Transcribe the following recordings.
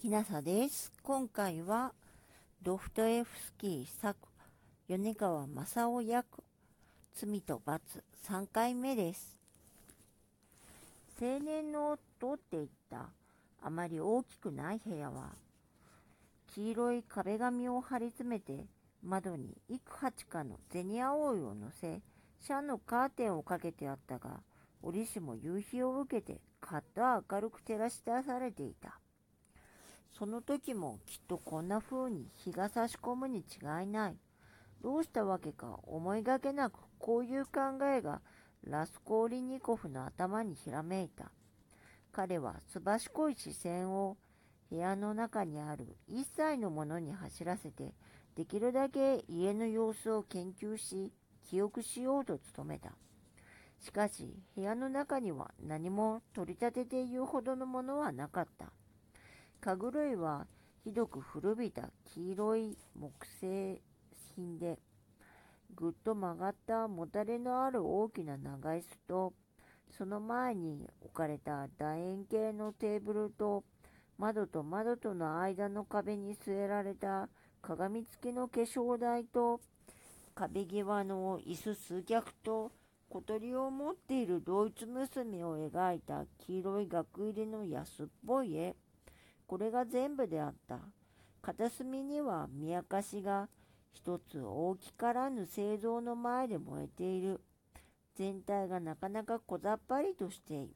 きなさです。今回はドフトエフスキー作米川正夫役罪と罰3回目です。青年の通っていったあまり大きくない部屋は黄色い壁紙を張り詰めて窓に幾八かの銭葵を乗せシャンのカーテンをかけてあったが折しも夕日を受けてカッと明るく照らし出されていた。その時もきっとこんな風に日が差し込むに違いない。どうしたわけか思いがけなくこういう考えがラスコーリニコフの頭にひらめいた。彼はすばしこい視線を部屋の中にある一切のものに走らせて、できるだけ家の様子を研究し、記憶しようと努めた。しかし、部屋の中には何も取り立てて言うほどのものはなかった。家具類はひどく古びた黄色い木製品で、ぐっと曲がったもたれのある大きな長椅子と、その前に置かれた楕円形のテーブルと、窓と窓との間の壁に据えられた鏡付きの化粧台と、壁際の椅子数脚と、小鳥を持っているドイツ娘を描いた黄色い額入りの安っぽい絵。これが全部であった。片隅には見明かしが一つ大きからぬ製造の前で燃えている。全体がなかなか小ざっぱりとしてい。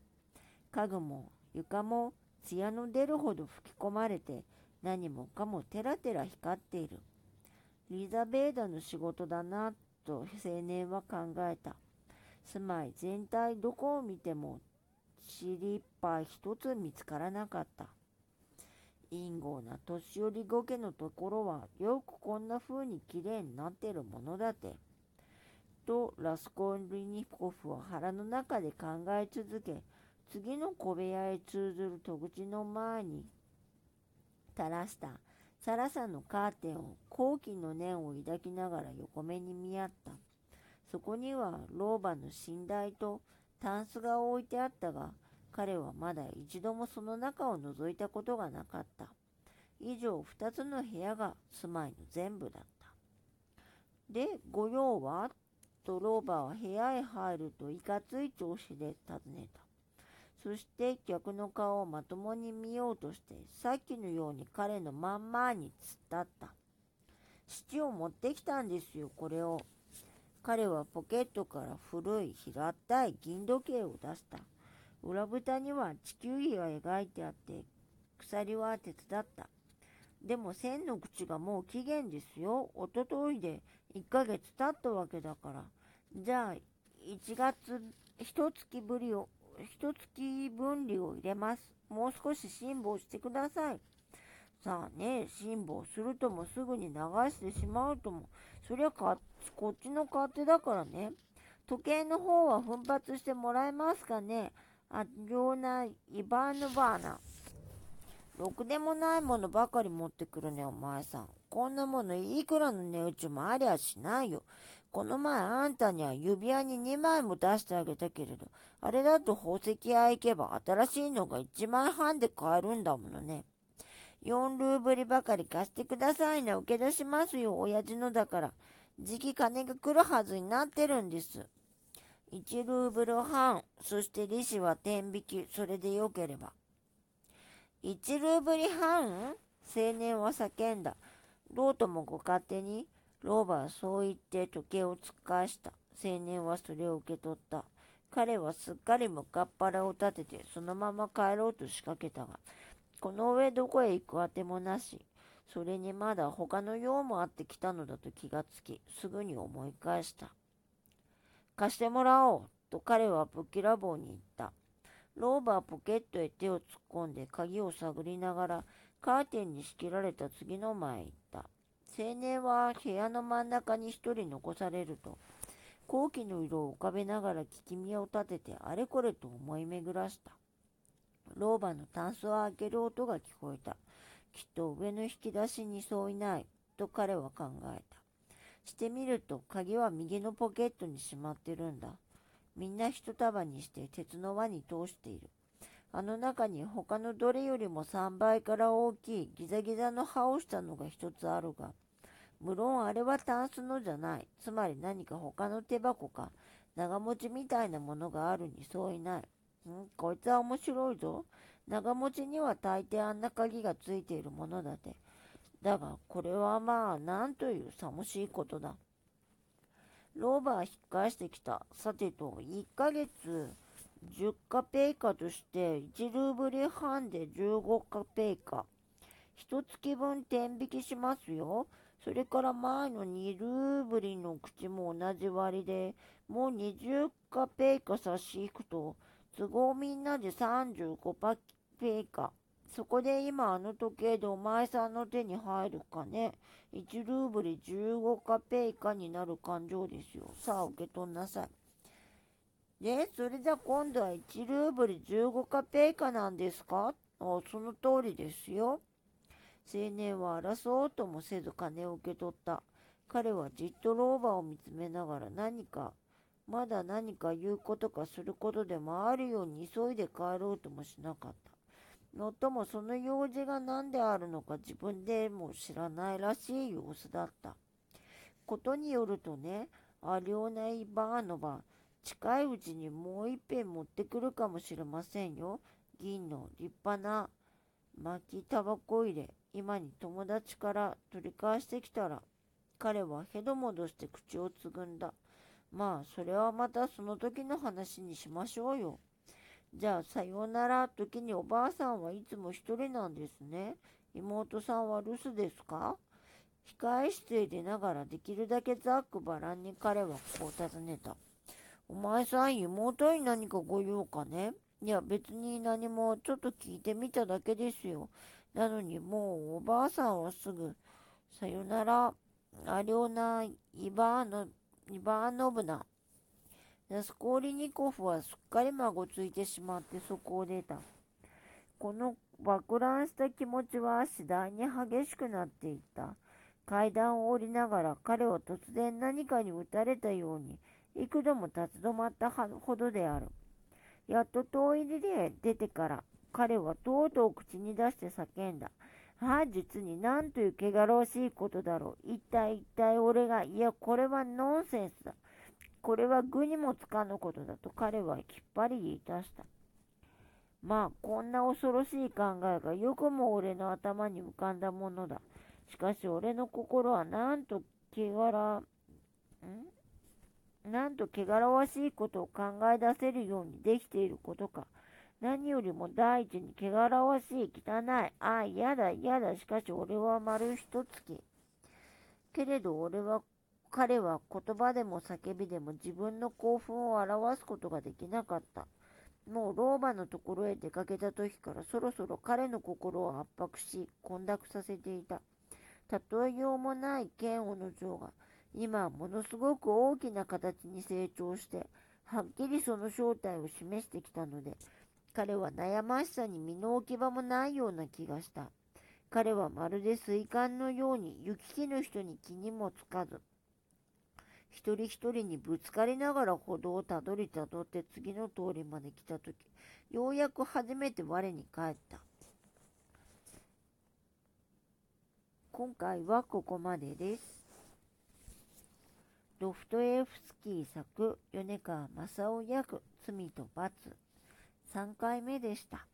家具も床も艶の出るほど吹き込まれて何もかもテラテラ光っている。リザベーダの仕事だなと青年は考えた。住まい全体どこを見てもチリッパ一つ見つからなかった。陰豪な年寄り御家のところはよくこんな風にきれいになってるものだって。とラスコンリニコフは腹の中で考え続け、次の小部屋へ通ずる戸口の前に垂らしたサラサのカーテンを好奇の念を抱きながら横目に見合った。そこには老婆の寝台とタンスが置いてあったが、彼はまだ一度もその中を覗いたことがなかった。以上二つの部屋が住まいの全部だった。で、御用はと老婆は部屋へ入るといかつい調子で尋ねた。そして客の顔をまともに見ようとして、さっきのように彼のまんまに突っ立った。七を持ってきたんですよ、これを。彼はポケットから古い平たい銀時計を出した。裏蓋には地球儀が描いてあって、鎖は手伝った。でも線の口がもう期限ですよ。おとといで1ヶ月経ったわけだから。じゃあ、1月、一月ぶりを、一月分離を入れます。もう少し辛抱してください。さあね、辛抱するともすぐに流してしまうとも、そりゃかこっちの勝手だからね。時計の方は奮発してもらえますかねあようなイバーヌバーナ。ろくでもないものばかり持ってくるね、お前さん。こんなものいくらの値打ちもありゃしないよ。この前あんたには指輪に2枚も出してあげたけれど、あれだと宝石屋行けば新しいのが1枚半で買えるんだものね。4ルーブリばかり貸してくださいね。受け出しますよ、親父のだから。時期金が来るはずになってるんです。1ルーブル半、そして利子は天引き、それでよければ。1ルーブル半青年は叫んだ。どうともご勝手に、老婆はそう言って時計を突っ返した。青年はそれを受け取った。彼はすっかり向かっ腹を立てて、そのまま帰ろうと仕掛けたが、この上どこへ行くあてもなし。それにまだ他の用もあってきたのだと気がつき、すぐに思い返した。貸してもらおうと彼はぶっきらぼうに言った。ローバーポケットへ手を突っ込んで鍵を探りながらカーテンに仕切られた次の前へ行った。青年は部屋の真ん中に一人残されると、後期の色を浮かべながら聞き耳を立ててあれこれと思い巡らした。老婆のタンスを開ける音が聞こえた。きっと上の引き出しにそういない、と彼は考えた。してみると鍵は右のポケットにしまってるんだ。みんな一束にして鉄の輪に通している。あの中に他のどれよりも3倍から大きいギザギザの葉をしたのが一つあるが、無論あれはタンスのじゃない。つまり何か他の手箱か、長持ちみたいなものがあるにそういない。ん？こいつは面白いぞ。長持ちには大抵あんな鍵がついているものだって。だが、これはまあ、なんという寂しいことだ。ローバー引っ返してきた。さてと、1ヶ月、10カペイカとして1ルーブル半で15カペイカ。一月分天引きしますよ。それから前の2ルーブリの口も同じ割で、もう20カペイカ差し引くと、都合みんなで35パペイカ。そこで今あの時計でお前さんの手に入るかね。1ルーブリ15カペイカになる感情ですよ。さあ受け取んなさい。で、それじゃ今度は1ルーブル15カペイカなんですか？あその通りですよ。青年は争おうともせず金を受け取った。彼はじっと老婆を見つめながら何か、まだ何か言うことかすることでもあるように急いで帰ろうともしなかった。もっともその用事が何であるのか自分でも知らないらしい様子だった。ことによるとね、アリオナイ・バーノバ、近いうちにもう一遍持ってくるかもしれませんよ。銀の立派な巻きタバコ入れ、今に友達から取り返してきたら、彼はヘド戻して口をつぐんだ。まあ、それはまたその時の話にしましょうよ。じゃあ、さようなら。時におばあさんはいつも一人なんですね。妹さんは留守ですか？控え室へ出ながらできるだけざっくばらんに彼はこう尋ねた。お前さん、妹に何かご用かね？いや、別に何も、ちょっと聞いてみただけですよ。なのに、もう、おばあさんはすぐ、さよなら、ありょうな、イバーノ、イバーノブナ。ナスコーリニコフはすっかり孫ついてしまってそこを出た。この爆乱した気持ちは次第に激しくなっていった。階段を降りながら彼は突然何かに打たれたように幾度も立ち止まったほどである。やっと遠入りで出てから、彼はとうとう口に出して叫んだ。ああ、実になんという汚らわしいことだろう。一体一体俺が、いや、これはノンセンスだ。これは具にもつかぬことだと彼はきっぱり言い出した。まあ、こんな恐ろしい考えがよくも俺の頭に浮かんだものだ。しかし俺の心はなんと汚ら、ん？なんと汚らわしいことを考え出せるようにできていることか。何よりも第一に汚らわしい、汚い。ああ、嫌だ、嫌だ。しかし俺は丸一月。けれど俺は、彼は言葉でも叫びでも自分の興奮を表すことができなかった。もう老婆のところへ出かけた時からそろそろ彼の心を圧迫し、混濁させていた。例えようもない剣王の像が今はものすごく大きな形に成長して、はっきりその正体を示してきたので、彼は悩ましさに身の置き場もないような気がした。彼はまるで水管のように行き来の人に気にもつかず、一人一人にぶつかりながら歩道をたどりたどって次の通りまで来たとき、ようやく初めて我に返った。今回はここまでです。ロフトエフスキー作米川正夫役罪と罰3回目でした。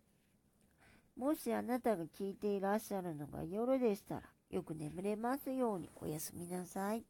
もしあなたが聞いていらっしゃるのが夜でしたらよく眠れますようにおやすみなさい。